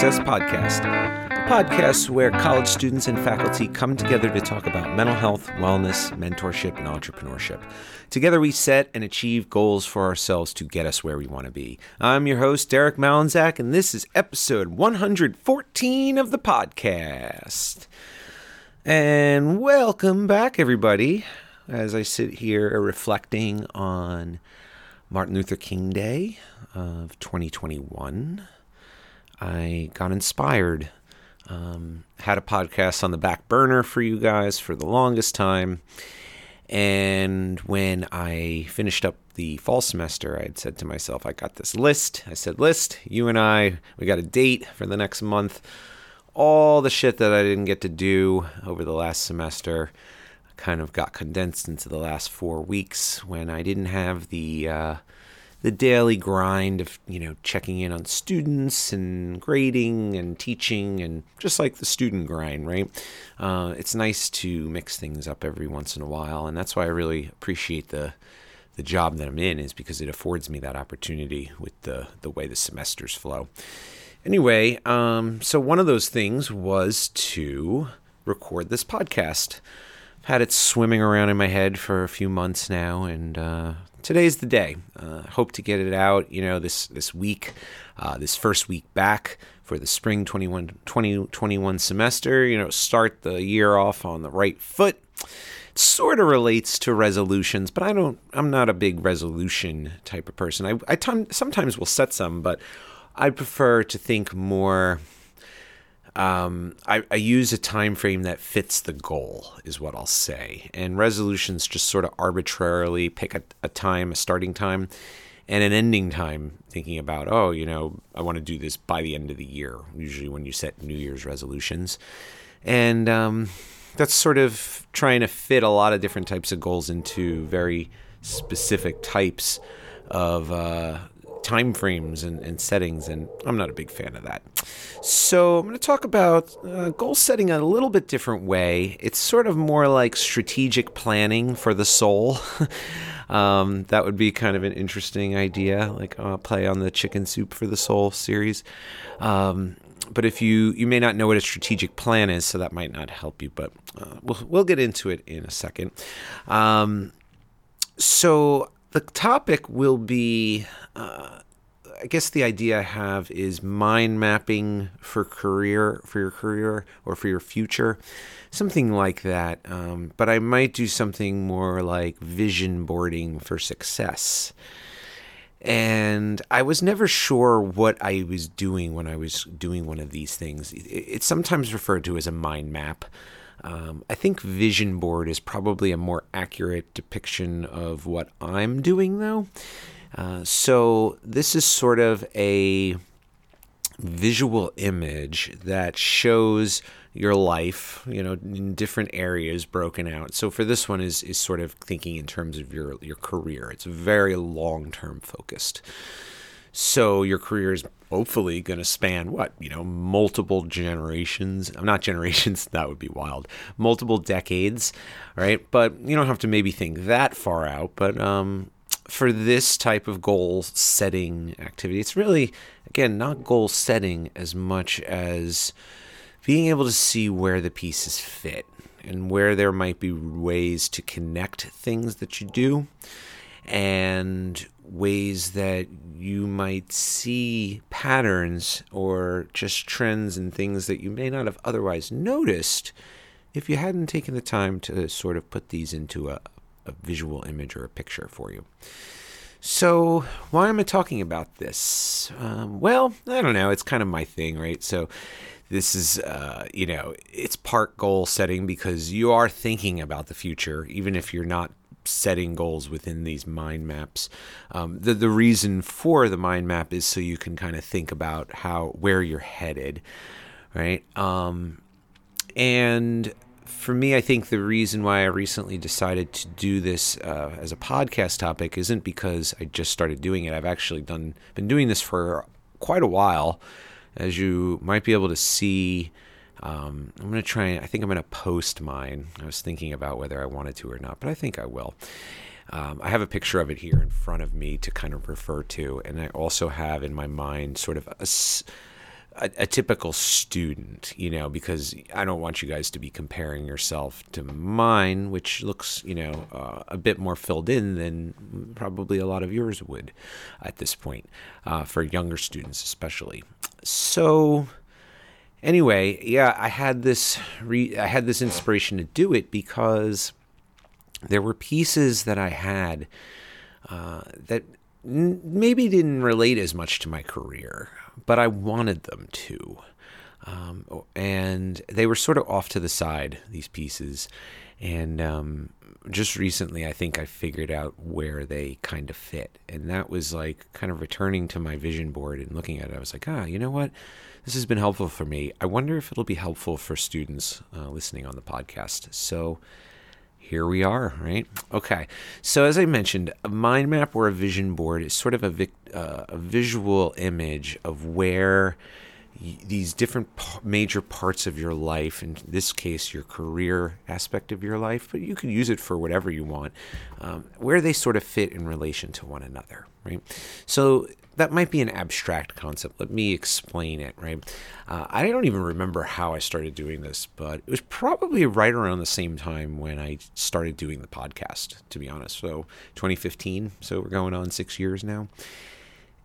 Success Podcast, a podcast where college students and faculty come together to talk about mental health, wellness, mentorship, and entrepreneurship. Together, we set and achieve goals for ourselves to get us where we want to be. I'm your host, Derek Malinzak, and this is episode 114 of the podcast. And welcome back, everybody, as I sit here reflecting on Martin Luther King Day of 2021. I got inspired. Um, had a podcast on the back burner for you guys for the longest time. And when I finished up the fall semester, I had said to myself, I got this list. I said, List, you and I, we got a date for the next month. All the shit that I didn't get to do over the last semester kind of got condensed into the last four weeks when I didn't have the uh, the daily grind of you know checking in on students and grading and teaching and just like the student grind right? Uh, it's nice to mix things up every once in a while and that's why i really appreciate the the job that i'm in is because it affords me that opportunity with the the way the semesters flow. Anyway um, so one of those things was to record this podcast. I've had it swimming around in my head for a few months now and uh, today's the day. Uh, hope to get it out, you know, this this week, uh, this first week back for the spring 21, 2021 semester. You know, start the year off on the right foot. It sort of relates to resolutions, but I don't. I'm not a big resolution type of person. I, I t- sometimes will set some, but I prefer to think more um, I, I, use a time frame that fits the goal is what i'll say. And resolutions just sort of arbitrarily pick a, a, time a starting time and an ending time thinking about oh you know i want to do this by the end of the year usually when you set new year's resolutions. And um, that's sort of trying to fit a lot of different types of goals into very specific types of uh, time frames and, and, settings, and I'm not a big fan of that. So I'm going to talk about uh, goal setting a little bit different way. It's sort of more like strategic planning for the soul. um, that would be kind of an interesting idea, like uh, play on the Chicken Soup for the Soul series. Um, but if you you may not know what a strategic plan is, so that might not help you. But uh, we'll we'll get into it in a second. Um, so the topic will be uh, I guess the idea I have is mind mapping for career, for your career or for your future, something like that. Um, but I might do something more like vision boarding for success. And I was never sure what I was doing when I was doing one of these things. It's sometimes referred to as a mind map. Um, I think vision board is probably a more accurate depiction of what I'm doing, though. Uh, so this is sort of a visual image that shows your life, you know, in different areas broken out. So for this one is is sort of thinking in terms of your your career. It's very long-term focused. So your career is hopefully going to span what, you know, multiple generations. I'm not generations, that would be wild. Multiple decades, right? But you don't have to maybe think that far out, but um for this type of goal setting activity, it's really, again, not goal setting as much as being able to see where the pieces fit and where there might be ways to connect things that you do and ways that you might see patterns or just trends and things that you may not have otherwise noticed if you hadn't taken the time to sort of put these into a, a visual image or a picture for you. So, why am I talking about this? Um, well, I don't know. It's kind of my thing, right? So, this is, uh, you know, it's part goal setting because you are thinking about the future, even if you're not setting goals within these mind maps. Um, the the reason for the mind map is so you can kind of think about how where you're headed, right? Um, and for me, I think the reason why I recently decided to do this uh, as a podcast topic isn't because I just started doing it. I've actually done been doing this for quite a while, as you might be able to see. Um, I'm going to try. I think I'm going to post mine. I was thinking about whether I wanted to or not, but I think I will. Um, I have a picture of it here in front of me to kind of refer to, and I also have in my mind sort of a a, a, typical student, you know, because I don't want you guys to be comparing yourself to mine, which looks, you know, uh, a bit more filled in than probably a lot of yours would at this point, uh, for younger students especially. So, anyway, yeah, I had this re- I had this inspiration to do it because there were pieces that I had uh, that n- maybe didn't relate as much to my career but I wanted them to. Um, and they were sort of off to the side, these pieces. And um, just recently, I think I figured out where they kind of fit. And that was like kind of returning to my vision board and looking at it. I was like, ah, you know what? This has been helpful for me. I wonder if it'll be helpful for students uh, listening on the podcast. So here we are, right? Okay. So as I mentioned, a mind map or a vision board is sort of a, uh, a visual image of where these different p- major parts of your life, in this case, your career aspect of your life, but you can use it for whatever you want, um, where they sort of fit in relation to one another, right? So that might be an abstract concept. Let me explain it, right? Uh, I don't even remember how I started doing this, but it was probably right around the same time when I started doing the podcast, to be honest. So 2015. So we're going on six years now.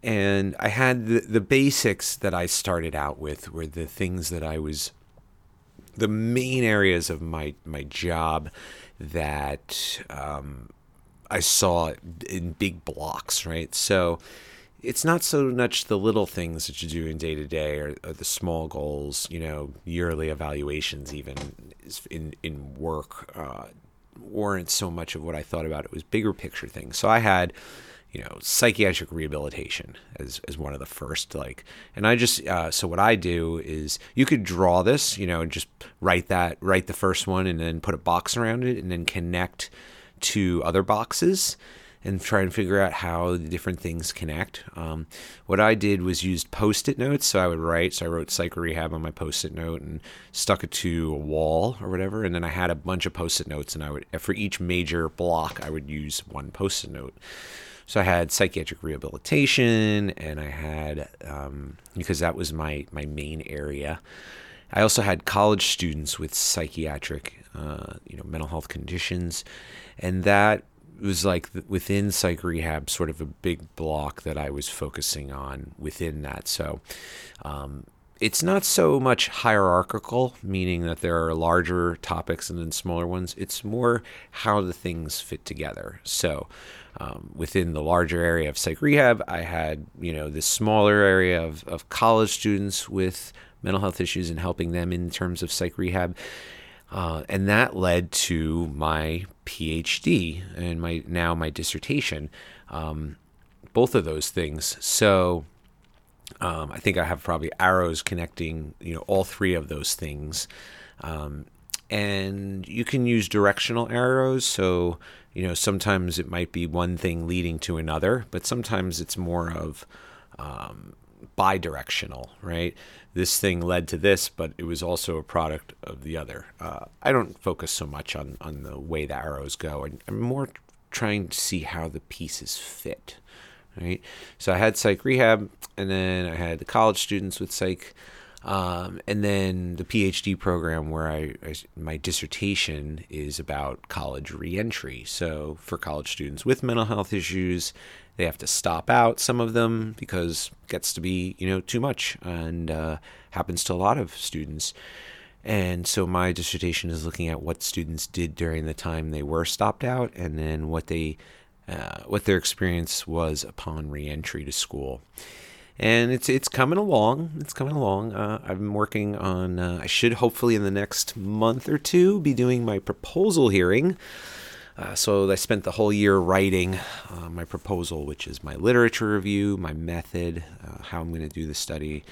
And I had the, the basics that I started out with were the things that I was, the main areas of my, my job that um, I saw in big blocks, right? So, it's not so much the little things that you do in day to day or, the small goals, you know, yearly evaluations, even in in work, uh, weren't so much of what I thought about. It was bigger picture things. So I had, you know, psychiatric rehabilitation as as one of the first. Like, and I just uh, so what I do is you could draw this, you know, and just write that, write the first one, and then put a box around it, and then connect to other boxes and try and figure out how the different things connect. Um, what I did was used post-it notes, so I would write. So I wrote psych rehab on my post-it note and stuck it to a wall or whatever, and then I had a bunch of post-it notes, and I would for each major block I would use one post-it note. So I had psychiatric rehabilitation, and I had um, because that was my my main area. I also had college students with psychiatric, uh, you know, mental health conditions, and that was like within psych rehab, sort of a big block that I was focusing on within that. So um, it's not so much hierarchical, meaning that there are larger topics and then smaller ones. It's more how the things fit together. So um, within the larger area of psych rehab, I had you know this smaller area of, of college students with mental health issues and helping them in terms of psych rehab. Uh, and that led to my PhD and my now my dissertation, um, both of those things. So um, I think I have probably arrows connecting, you know, all three of those things. Um, and you can use directional arrows. So you know, sometimes it might be one thing leading to another, but sometimes it's more of um, bi-directional, right? This thing led to this, but it was also a product of the other. Uh, I don't focus so much on on the way the arrows go. I'm more trying to see how the pieces fit, right? So I had psych rehab, and then I had the college students with psych. Um, and then the PhD program where I, I, my dissertation is about college reentry. So for college students with mental health issues, they have to stop out some of them because it gets to be you know too much and uh, happens to a lot of students. And so my dissertation is looking at what students did during the time they were stopped out, and then what they uh, what their experience was upon reentry to school. And it's it's coming along. It's coming along. Uh, I've been working on. Uh, I should hopefully in the next month or two be doing my proposal hearing. Uh, so I spent the whole year writing uh, my proposal, which is my literature review, my method, how I'm going to do the study,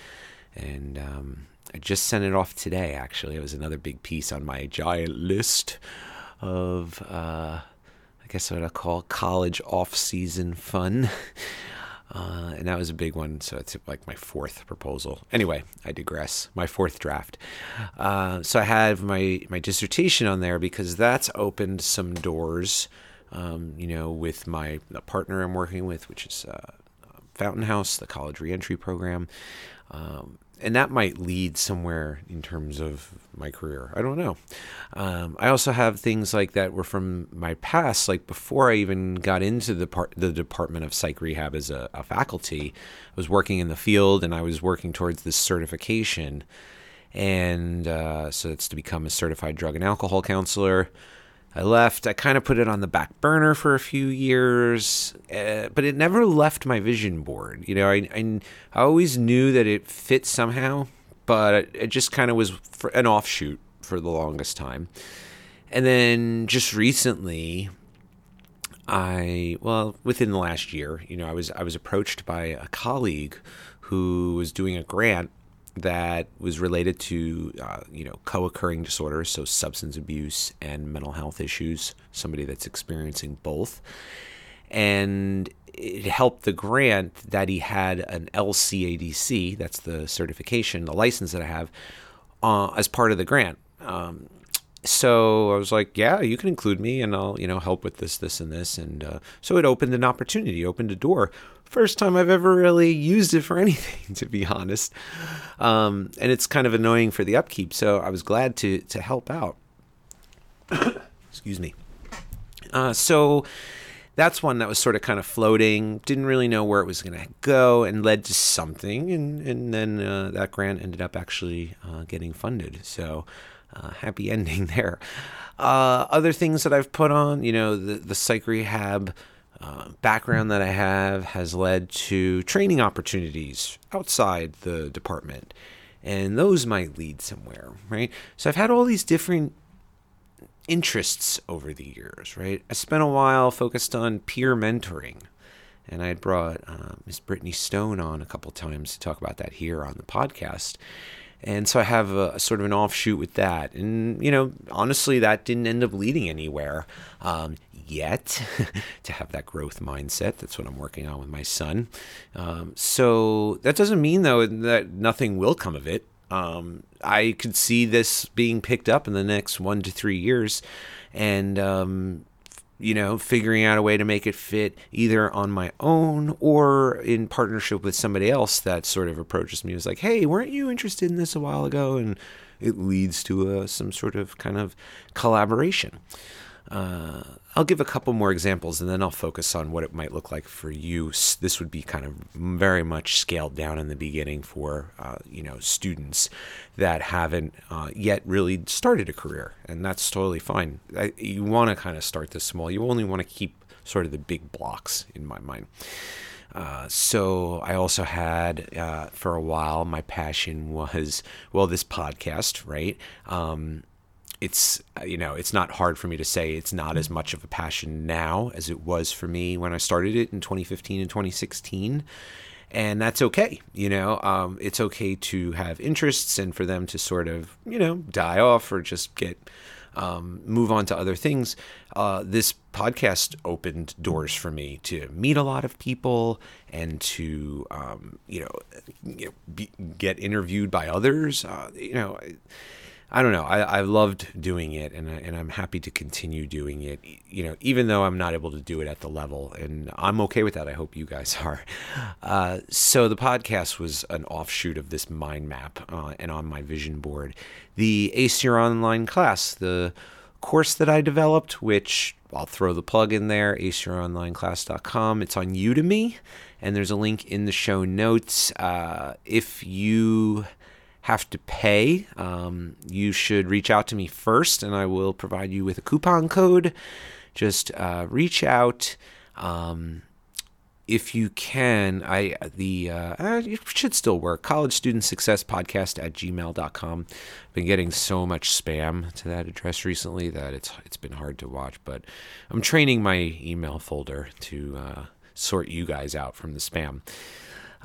and um, I just sent it off today. Actually, it was another big piece on my giant list of, uh, guess what I call college off-season fun. Uh, and that was a big one. So it's like my fourth proposal. Anyway, I digress. My fourth draft. Uh, so I have my my dissertation on there because that's opened some doors. Um, you know, with my partner I'm working with, which is uh, Fountain House, the college reentry program. Um, and that might lead somewhere in terms of my career. I don't know. Um, I also have things like that were from my past, like before I even got into the part, the Department of Psych Rehab as a, a faculty. I was working in the field, and I was working towards this certification, and uh, so it's to become a certified drug and alcohol counselor. I left. I kind of put it on the back burner for a few years, uh, but it never left my vision board. You know, I, I, I always knew that it fit somehow, but it, it just kind of was an offshoot for the longest time. And then just recently, I well, within the last year, you know, I was I was approached by a colleague who was doing a grant that was related to uh, you know co-occurring disorders so substance abuse and mental health issues somebody that's experiencing both and it helped the grant that he had an lcadc that's the certification the license that i have uh, as part of the grant um, so I was like, yeah, you can include me and I'll, you know, help with this, this, and this. And uh, so it opened an opportunity, opened a door first time I've ever really used it for anything, to be honest. Um, and it's kind of annoying for the upkeep, so I was glad to to help out. Excuse me. Uh, so that's one that was sort of kind of floating, didn't really know where it was going to go, and led to something, and and then uh, that grant ended up actually uh, getting funded. So uh, happy ending there. Uh, other things that I've put on, you know, the the psych rehab uh, background that I have has led to training opportunities outside the department, and those might lead somewhere, right? So I've had all these different interests over the years, right? I spent a while focused on peer mentoring, and I had brought uh, Miss Brittany Stone on a couple times to talk about that here on the podcast. And so I have a, a, sort of an offshoot with that. And, you know, honestly, that didn't end up leading anywhere. Um, yet to have that growth mindset. That's what I'm working on with my son. Um, so that doesn't mean, though, that nothing will come of it. Um, I could see this being picked up in the next one to three years and, um, you know, figuring out a way to make it fit either on my own or in partnership with somebody else that sort of approaches me is like, hey, weren't you interested in this a while ago? And it leads to a, some sort of kind of collaboration. Uh, I'll give a couple more examples and then I'll focus on what it might look like for you. This would be kind of very much scaled down in the beginning for uh, you know students that haven't uh, yet really started a career, and that's totally fine. I, you want to kind of start this small. You only want to keep sort of the big blocks in my mind. Uh, so I also had uh, for a while my passion was well this podcast right um, it's you know it's not hard for me to say it's not as much of a passion now as it was for me when I started it in 2015 and 2016 and that's okay you know um, it's okay to have interests and for them to sort of you know die off or just get um, move on to other things. Uh, this podcast opened doors for me to meet a lot of people and to um, you know, get interviewed by others. Uh, you know I don't know. I, I loved doing it, and I, and I'm happy to continue doing it. You know, even though I'm not able to do it at the level, and I'm okay with that. I hope you guys are. Uh, so the podcast was an offshoot of this mind map, uh, and on my vision board, the Ace Your Online class, the course that I developed, which I'll throw the plug in there, aceyouronlineclass.com. It's on Udemy, and there's a link in the show notes. Uh, if you have to pay, um, you should reach out to me first, and I will provide you with a coupon code. Just uh, reach out. Um, if you can, I the uh, uh, it should still work. College Student Success Podcast at gmail.com. I've been getting so much spam to that address recently that it's it's been hard to watch. But I'm training my email folder to uh, sort you guys out from the spam.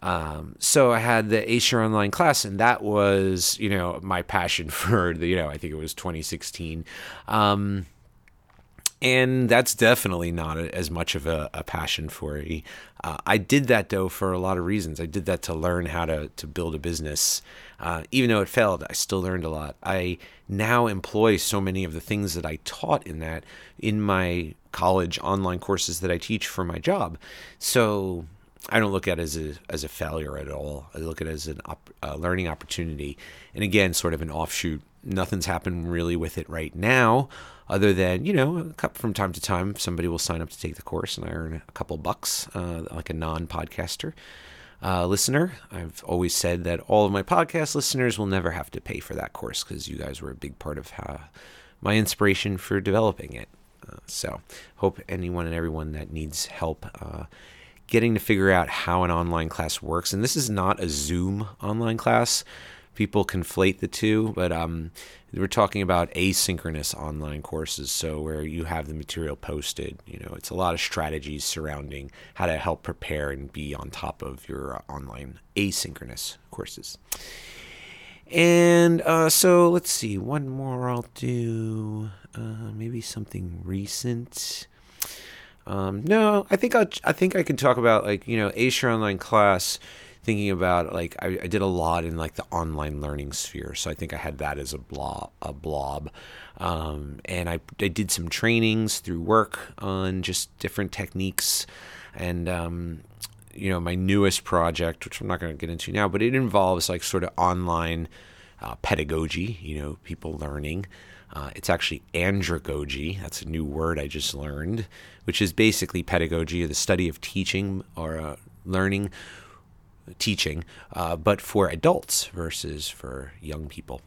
Um, so I had the Ace Your Online class, and that was, you know, my passion for the, you know, I think it was 2016. Um, and that's definitely not as much of a, a passion for me. Uh, I did that though for a lot of reasons. I did that to learn how to to build a business. Uh, even though it failed, I still learned a lot. I now employ so many of the things that I taught in that in my college online courses that I teach for my job. So I don't look at it as a, as a failure at all. I look at it as an op, a learning opportunity. And again, sort of an offshoot. Nothing's happened really with it right now, other than, you know, from time to time, somebody will sign up to take the course and I earn a couple bucks, uh, like a non podcaster. Uh, listener, I've always said that all of my podcast listeners will never have to pay for that course because you guys were a big part of how, my inspiration for developing it. Uh, so, hope anyone and everyone that needs help uh, getting to figure out how an online class works. And this is not a Zoom online class. People conflate the two, but um, we're talking about asynchronous online courses. So where you have the material posted, you know, it's a lot of strategies surrounding how to help prepare and be on top of your uh, online asynchronous courses. And uh, so let's see, one more I'll do. Uh, maybe something recent. Um, no, I think I'll, I think I can talk about like you know Ace Your Online class. Thinking about like I, I, did a lot in like the online learning sphere, so I think I had that as a blob, a blob, um, and I, I did some trainings through work on just different techniques, and um, you know my newest project, which I'm not going to get into now, but it involves like sort of online uh, pedagogy, you know, people learning. Uh, it's actually andragogy. That's a new word I just learned, which is basically pedagogy, the study of teaching or uh, learning, teaching, uh, but for adults versus for young people.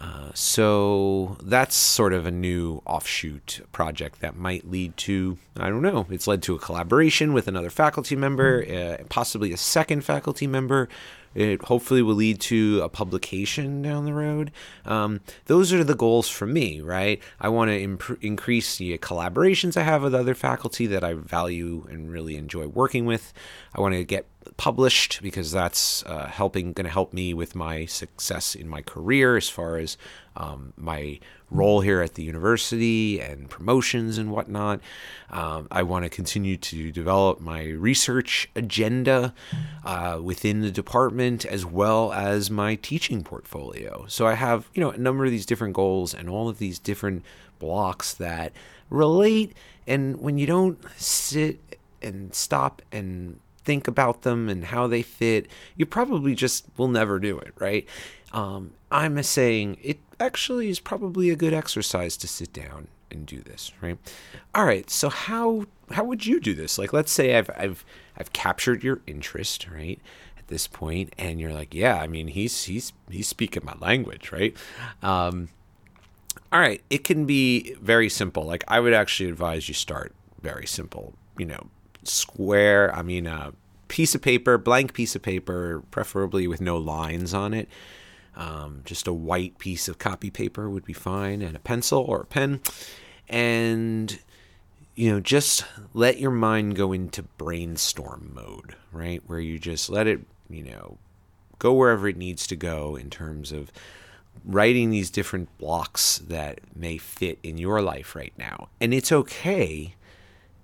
Uh, so that's sort of a new offshoot project that might lead to, I don't know, it's led to a collaboration with another faculty member, uh, possibly a second faculty member it hopefully will lead to a publication down the road. Um, those are the goals for me, right? I want to imp- increase the collaborations I have with other faculty that I value and really enjoy working with. I want to get published because that's uh, helping going to help me with my success in my career as far as um, my role here at the university and promotions and whatnot. Um, I want to continue to develop my research agenda uh, within the department as well as my teaching portfolio. So I have you know a number of these different goals and all of these different blocks that relate. And when you don't sit and stop and think about them and how they fit, you probably just will never do it, right? Um, I'm saying it actually is probably a good exercise to sit down and do this, right? All right, so how how would you do this? Like, let's say I've I've I've captured your interest, right? At this point, and you're like, yeah, I mean, he's he's he's speaking my language, right? Um, all right, it can be very simple. Like, I would actually advise you start very simple. You know, square. I mean, a piece of paper, blank piece of paper, preferably with no lines on it. Um, just a white piece of copy paper would be fine, and a pencil or a pen. And, you know, just let your mind go into brainstorm mode, right? Where you just let it, you know, go wherever it needs to go in terms of writing these different blocks that may fit in your life right now. And it's okay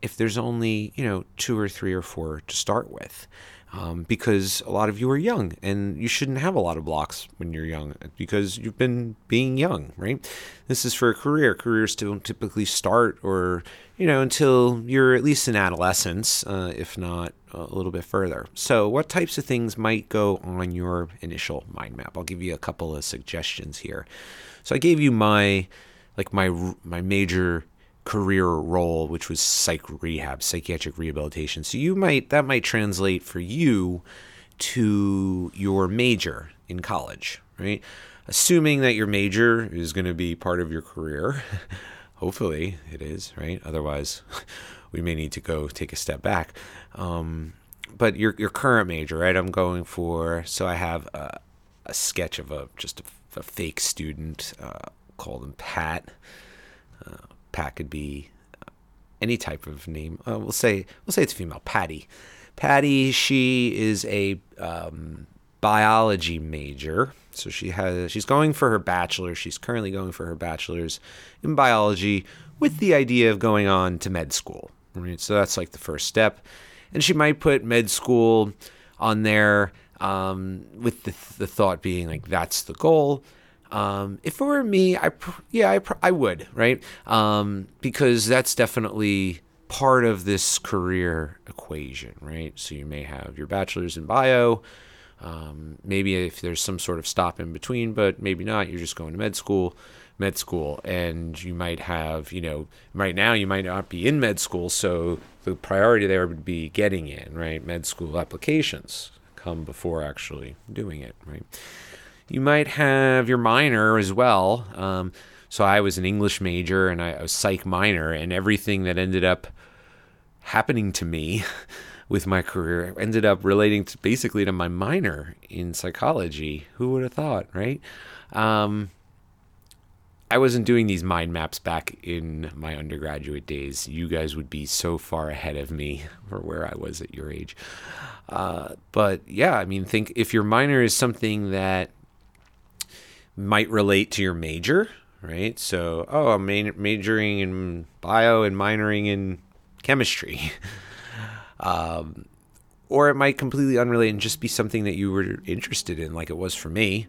if there's only, you know, two or three or four to start with um, because a lot of you are young and you shouldn't have a lot of blocks when you're young because you've been being young, right? This is for a career. Careers don't typically start or, you know, until you're at least in adolescence, uh, if not a little bit further. So, what types of things might go on your initial mind map? I'll give you a couple of suggestions here. So, I gave you my like my my major career role, which was psych rehab, psychiatric rehabilitation. So you might that might translate for you to your major in college, right? Assuming that your major is going to be part of your career. Hopefully it is, right? Otherwise, we may need to go take a step back. Um, but your your current major, right? I'm going for so I have a, a sketch of a just a, a fake student. Uh, call them Pat. Uh, Pat could be uh, any type of name. Uh, we'll say we'll say it's female. Patty. Patty. She is a um, biology major. So she has she's going for her bachelor. She's currently going for her bachelor's in biology with the idea of going on to med school. Right? So that's like the first step. And she might put med school on there um, with the, the thought being like that's the goal. Um, if it were me, I pr- yeah, I, pr- I would right um, because that's definitely part of this career equation, right? So you may have your bachelor's in bio. Um, maybe if there's some sort of stop in between, but maybe not. You're just going to med school, med school, and you might have, you know, right now you might not be in med school, so the priority there would be getting in, right? Med school applications come before actually doing it, right? You might have your minor as well. Um, so I was an English major and I was psych minor, and everything that ended up happening to me with my career ended up relating to basically to my minor in psychology. Who would have thought, right? Um, I wasn't doing these mind maps back in my undergraduate days. You guys would be so far ahead of me for where I was at your age. Uh, but yeah, I mean, think if your minor is something that might relate to your major, right? So, oh, I'm majoring in bio and minoring in chemistry. um, or it might completely unrelate and just be something that you were interested in, like it was for me.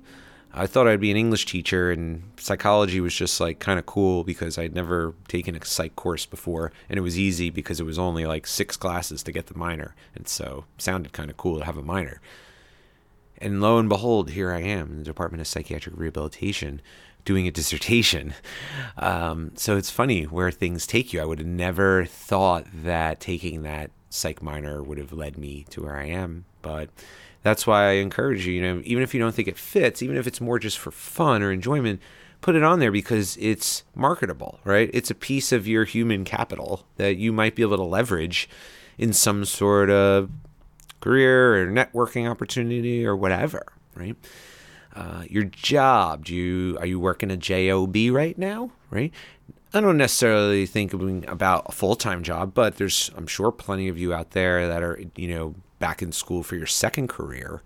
I thought I'd be an English teacher, and psychology was just like kind of cool because I'd never taken a psych course before, and it was easy because it was only like six classes to get the minor, and so sounded kind of cool to have a minor. And lo and behold, here I am in the Department of Psychiatric Rehabilitation doing a dissertation. Um, so it's funny where things take you. I would have never thought that taking that psych minor would have led me to where I am, but that's why I encourage you, you know, even if you don't think it fits, even if it's more just for fun or enjoyment, put it on there because it's marketable, right? It's a piece of your human capital that you might be able to leverage in some sort of career or networking opportunity or whatever, right? Uh, your job, do you are you working a job right now, right? I don't necessarily think about a full time job, but there's I'm sure plenty of you out there that are you know back in school for your second career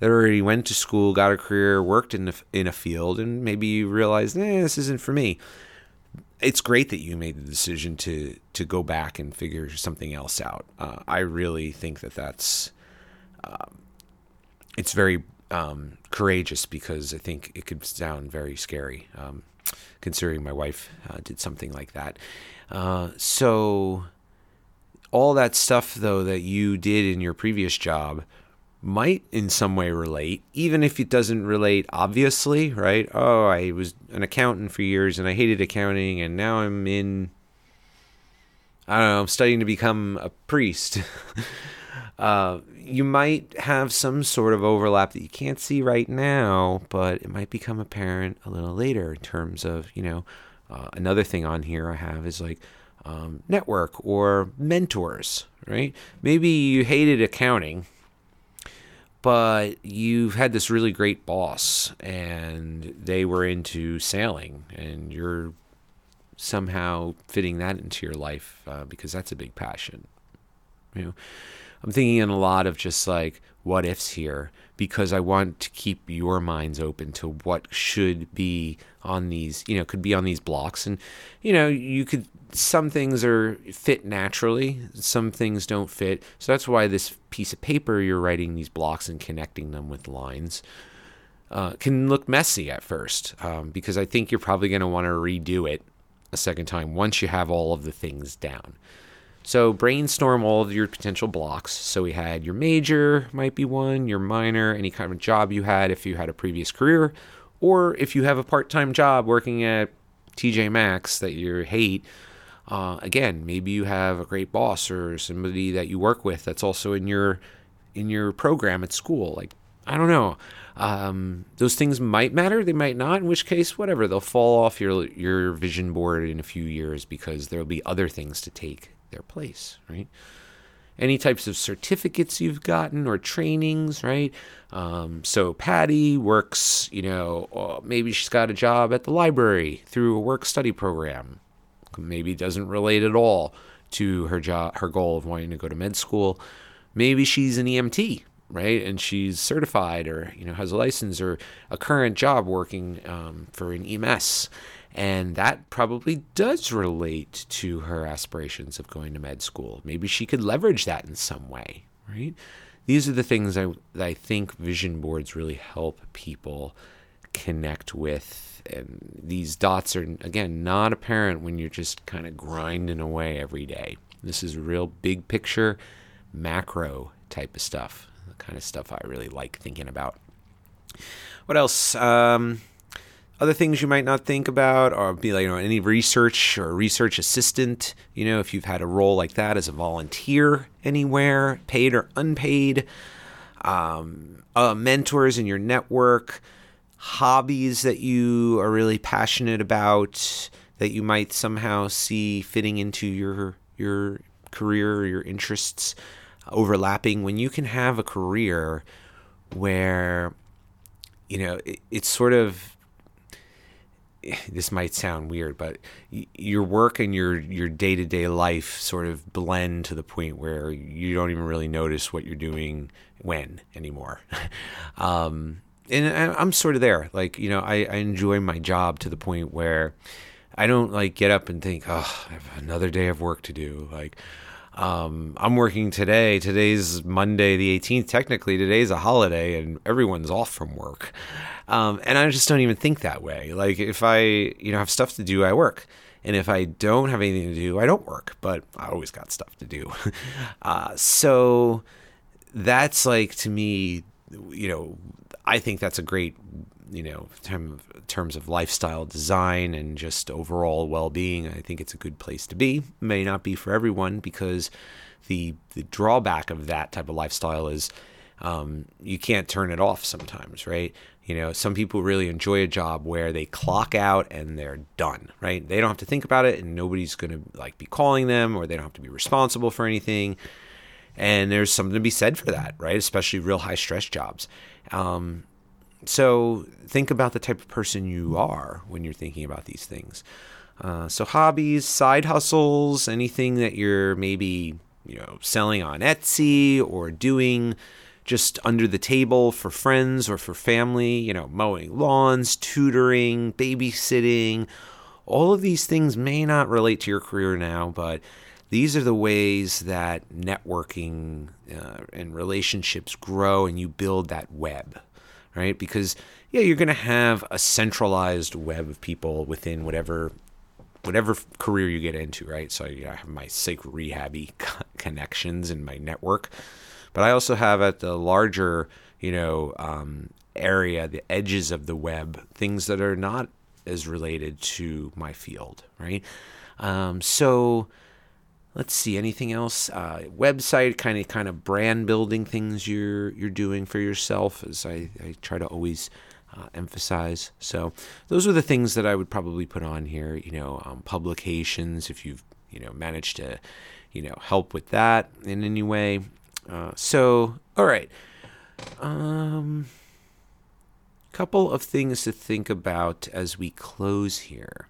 that already went to school, got a career, worked in a, in a field, and maybe you realized, eh, this isn't for me. It's great that you made the decision to to go back and figure something else out. Uh, I really think that that's um, it's very um, courageous because I think it could sound very scary, um, considering my wife uh, did something like that. Uh, so, all that stuff, though, that you did in your previous job might in some way relate, even if it doesn't relate obviously, right? Oh, I was an accountant for years and I hated accounting, and now I'm in, I don't know, I'm studying to become a priest. uh, you might have some sort of overlap that you can't see right now, but it might become apparent a little later in terms of, you know, uh, another thing on here I have is like um, network or mentors, right? Maybe you hated accounting, but you've had this really great boss and they were into sailing and you're somehow fitting that into your life uh, because that's a big passion. You know, I'm thinking in a lot of just like what ifs here because I want to keep your minds open to what should be on these, you know, could be on these blocks. And, you know, you could, some things are fit naturally, some things don't fit. So that's why this piece of paper, you're writing these blocks and connecting them with lines. Uh, can look messy at first um, because I think you're probably going to want to redo it a second time once you have all of the things down. So brainstorm all of your potential blocks. So we had your major might be one, your minor, any kind of job you had if you had a previous career, or if you have a part-time job working at TJ Maxx that you hate. Uh, again, maybe you have a great boss or somebody that you work with that's also in your in your program at school. Like I don't know. Um, those things might matter, they might not. In which case, whatever, they'll fall off your your vision board in a few years because there'll be other things to take their place, right? Any types of certificates you've gotten or trainings, right? Um, so Patty works, you know, uh, maybe she's got a job at the library through a work study program. Maybe doesn't relate at all to her job, her goal of wanting to go to med school. Maybe she's an EMT, right? And she's certified or you know has a license or a current job working um, for an EMS, and that probably does relate to her aspirations of going to med school. Maybe she could leverage that in some way, right? These are the things I, I think vision boards really help people connect with. And these dots are, again, not apparent when you're just kind of grinding away every day. This is real big picture, macro type of stuff. The kind of stuff I really like thinking about. What else? Um, other things you might not think about or be like you know any research or research assistant you know if you've had a role like that as a volunteer anywhere paid or unpaid um, uh, mentors in your network hobbies that you are really passionate about that you might somehow see fitting into your your career or your interests overlapping when you can have a career where you know it, it's sort of this might sound weird, but your work and your your day to day life sort of blend to the point where you don't even really notice what you're doing when anymore. um, and I'm sort of there. Like you know, I, I enjoy my job to the point where I don't like get up and think, oh, I have another day of work to do. Like um, I'm working today. Today's Monday, the 18th. Technically, today's a holiday and everyone's off from work. Um, and I just don't even think that way. Like if I, you know, have stuff to do, I work. And if I don't have anything to do, I don't work. But I always got stuff to do. uh, so that's like to me, you know, I think that's a great, you know, term, terms of lifestyle design and just overall well-being. I think it's a good place to be. May not be for everyone because the the drawback of that type of lifestyle is um, you can't turn it off sometimes, right? You know, some people really enjoy a job where they clock out and they're done, right? They don't have to think about it and nobody's going to like be calling them or they don't have to be responsible for anything. And there's something to be said for that, right? Especially real high stress jobs. Um, so think about the type of person you are when you're thinking about these things. Uh, so hobbies, side hustles, anything that you're maybe you know selling on Etsy or doing just under the table for friends or for family, you know, mowing lawns, tutoring, babysitting. All of these things may not relate to your career now, but these are the ways that networking uh, and relationships grow and you build that web, right? Because, yeah, you're going to have a centralized web of people within whatever whatever career you get into, right? So I have my psych rehabby connections in my network. But I also have at the larger, you know, um, area, the edges of the web, things that are not as related to my field, right? Um, so let's see anything else uh, website kind of kind of brand building things you're you're doing for yourself as I, I try to always uh, emphasize so those are the things that I would probably put on here you know um, publications if you've you know managed to you know help with that in any way uh, so, all right. Um, couple of things to think about as we close here.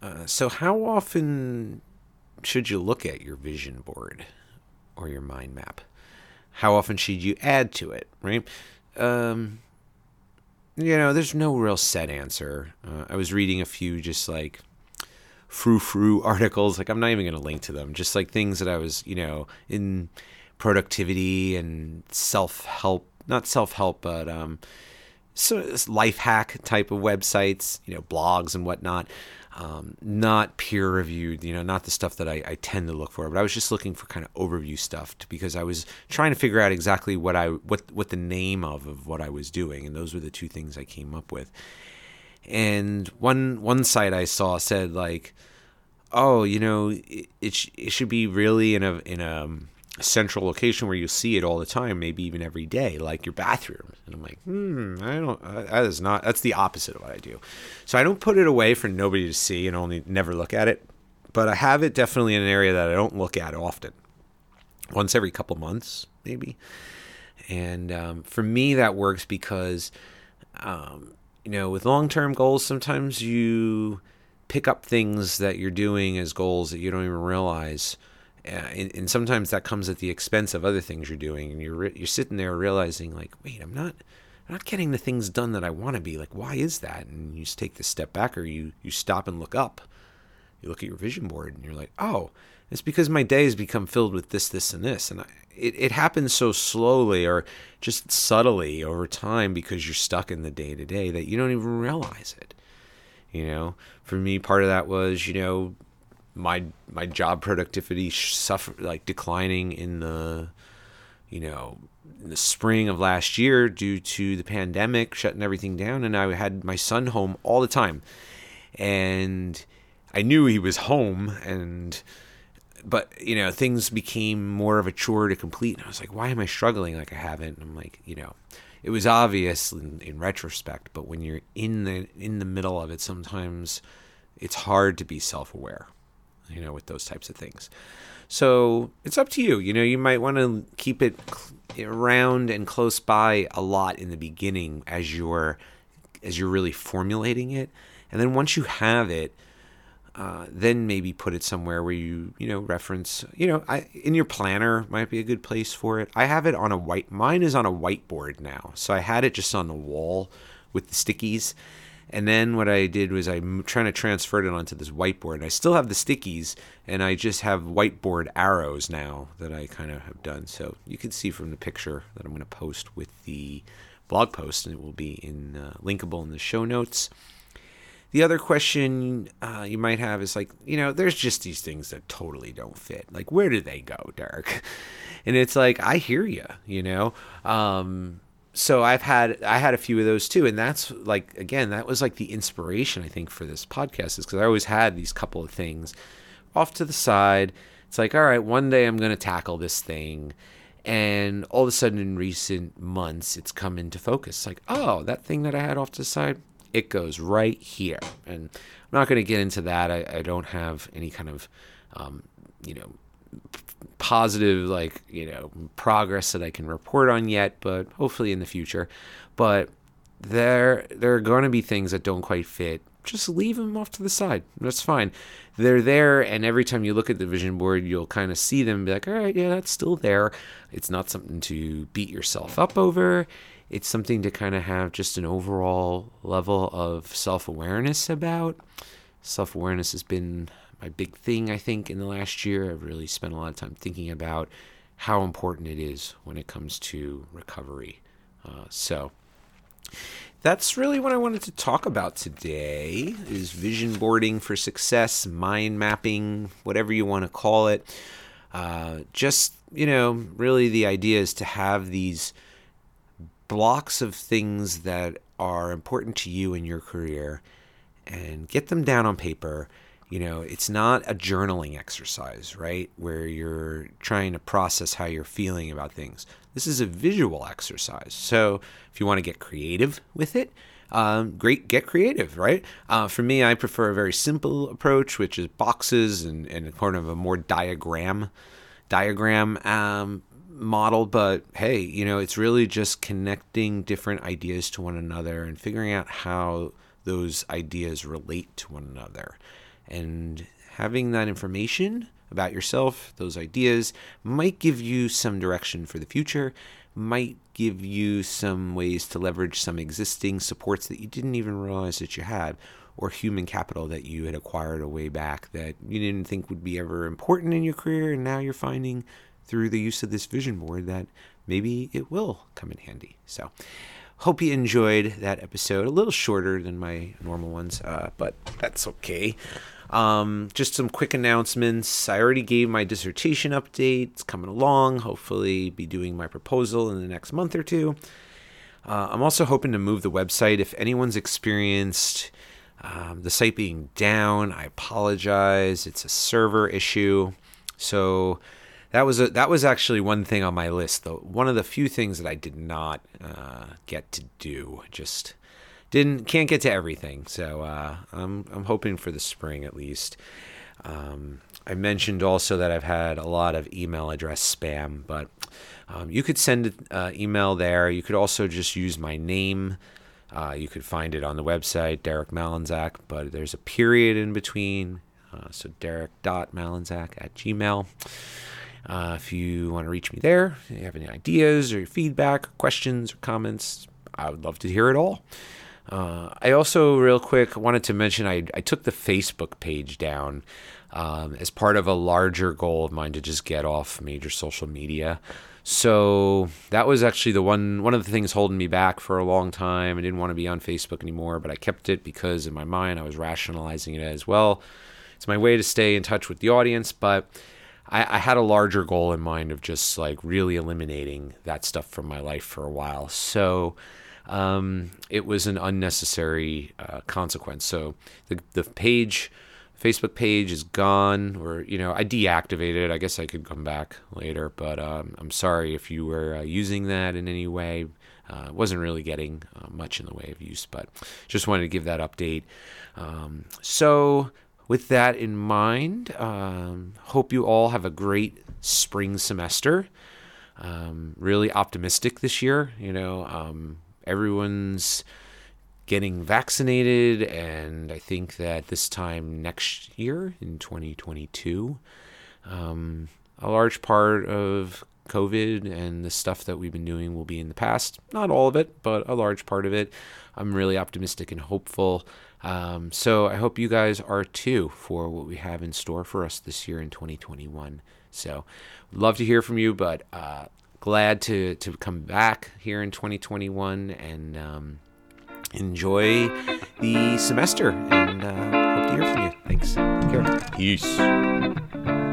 Uh, so, how often should you look at your vision board or your mind map? How often should you add to it, right? Um, you know, there's no real set answer. Uh, I was reading a few just like frou frou articles. Like I'm not even going to link to them. Just like things that I was, you know, in productivity and self help, not self help, but um, so life hack type of websites, you know, blogs and whatnot. Um, not peer reviewed, you know, not the stuff that I, I, tend to look for, but I was just looking for kind of overview stuff to, because I was trying to figure out exactly what I what what the name of of what I was doing, and those were the two things I came up with. And one one site I saw said like, oh, you know, it it, sh- it should be really in a in a central location where you see it all the time, maybe even every day, like your bathroom. And I'm like, hmm, I don't. That is not. That's the opposite of what I do. So I don't put it away for nobody to see and only never look at it. But I have it definitely in an area that I don't look at often. Once every couple months, maybe. And um, for me, that works because um, you know, with long term goals, sometimes you pick up things that you're doing as goals that you don't even realize. Uh, and, and, sometimes that comes at the expense of other things you're doing, and you're you're sitting there realizing like, wait, I'm not, I'm not getting the things done that I want to be. Like, why is that? And you just take the step back, or you you stop and look up. You look at your vision board, and you're like, oh, it's because my day has become filled with this, this, and this, and I, it, it happens so slowly or just subtly over time because you're stuck in the day to day that you don't even realize it. You know, for me, part of that was, you know, my my job productivity suffer like declining in the you know in the spring of last year due to the pandemic shutting everything down and I had my son home all the time. And I knew he was home and but you know things became more of a chore to complete and I was like why am I struggling like I haven't? And I'm like you know it was obvious in, in retrospect but when you're in the in the middle of it sometimes it's hard to be self-aware you know with those types of things. So it's up to you. You know you might want to keep it around and close by a lot in the beginning as you're as you're really formulating it. And then once you have it uh, then maybe put it somewhere where you you know reference you know I, in your planner might be a good place for it. I have it on a white mine is on a whiteboard now. So i had it just on the wall with the stickies and then what i did was i'm trying to transfer it onto this whiteboard i still have the stickies and i just have whiteboard arrows now that i kind of have done so you can see from the picture that i'm going to post with the blog post and it will be in uh, linkable in the show notes the other question uh, you might have is like, you know, there's just these things that totally don't fit. Like, where do they go, Derek? And it's like, I hear you, you know. Um, so I've had I had a few of those too, and that's like again, that was like the inspiration I think for this podcast is because I always had these couple of things off to the side. It's like, all right, one day I'm going to tackle this thing. And all of a sudden, in recent months, it's come into focus. Like, oh, that thing that I had off to the side, it goes right here. And I'm not going to get into that. I, I, don't have any kind of, um, you know, positive like you know progress that I can report on yet, but hopefully in the future. But there there are going to be things that don't quite fit. Just leave them off to the side. That's fine. They're there, and every time you look at the vision board, you'll kind of see them. be like, all right, yeah, that's still there. It's not something to beat yourself up over it's something to kind of have just an overall level of self awareness about. Self awareness has been my big thing, I think, in the last year. I've really spent a lot of time thinking about how important it is when it comes to recovery. Uh, so that's really what I wanted to talk about today is vision boarding for success, mind mapping, whatever you want to call it. Uh, just, you know, really the idea is to have these – blocks of things that are important to you in your career and get them down on paper. You know, it's not a journaling exercise, right? Where you're trying to process how you're feeling about things. This is a visual exercise. So if you want to get creative with it, um, great, get creative, right? Uh, for me, I prefer a very simple approach, which is boxes and, and kind of a more diagram diagram um, model, but hey, you know, it's really just connecting different ideas to one another and figuring out how those ideas relate to one another. And having that information about yourself, those ideas, might give you some direction for the future, might give you some ways to leverage some existing supports that you didn't even realize that you had, or human capital that you had acquired a way back that you didn't think would be ever important in your career, and now you're finding through the use of this vision board that maybe it will come in handy. So, hope you enjoyed that episode. A little shorter than my normal ones, uh, but that's okay. Um, just some quick announcements. I already gave my dissertation update. It's coming along. Hopefully, be doing my proposal in the next month or two. Uh, I'm also hoping to move the website. If anyone's experienced um, the site being down, I apologize. It's a server issue. So that was a, that was actually one thing on my list though one of the few things that i did not uh, get to do just didn't can't get to everything so uh, I'm, I'm hoping for the spring at least. Um, i mentioned also that i've had a lot of email address spam but um, you could send an uh, email there. You could also just use my name. Uh, you could find it on the website derek malinzak but there's a period in between uh, so derek.malinzak at gmail. Uh, if you want to reach me there, if you have any ideas or feedback, questions, or comments, I would love to hear it all. Uh, I also, real quick, wanted to mention I, I took the Facebook page down um, as part of a larger goal of mine to just get off major social media. So that was actually the one one of the things holding me back for a long time. I didn't want to be on Facebook anymore, but I kept it because in my mind I was rationalizing it as well it's my way to stay in touch with the audience, but I, I, had a larger goal in mind of just like really eliminating that stuff from my life for a while. So um, it was an unnecessary uh, consequence. So the, the page, Facebook page is gone, or, you know, I deactivated it. I guess I could come back later, but um, I'm sorry if you were uh, using that in any way. Uh, wasn't really getting uh, much in the way of use, but just wanted to give that update. Um, so with that in mind, um, hope you all have a great spring semester. Um, really optimistic this year. You know, um, everyone's getting vaccinated, and I think that this time next year in 2022, um, a large part of COVID and the stuff that we've been doing will be in the past. Not all of it, but a large part of it. I'm really optimistic and hopeful. Um, so I hope you guys are too for what we have in store for us this year in 2021. So, love to hear from you, but uh, glad to to come back here in 2021 and um, enjoy the semester. And uh, hope to hear from you. Thanks. Take care. Peace.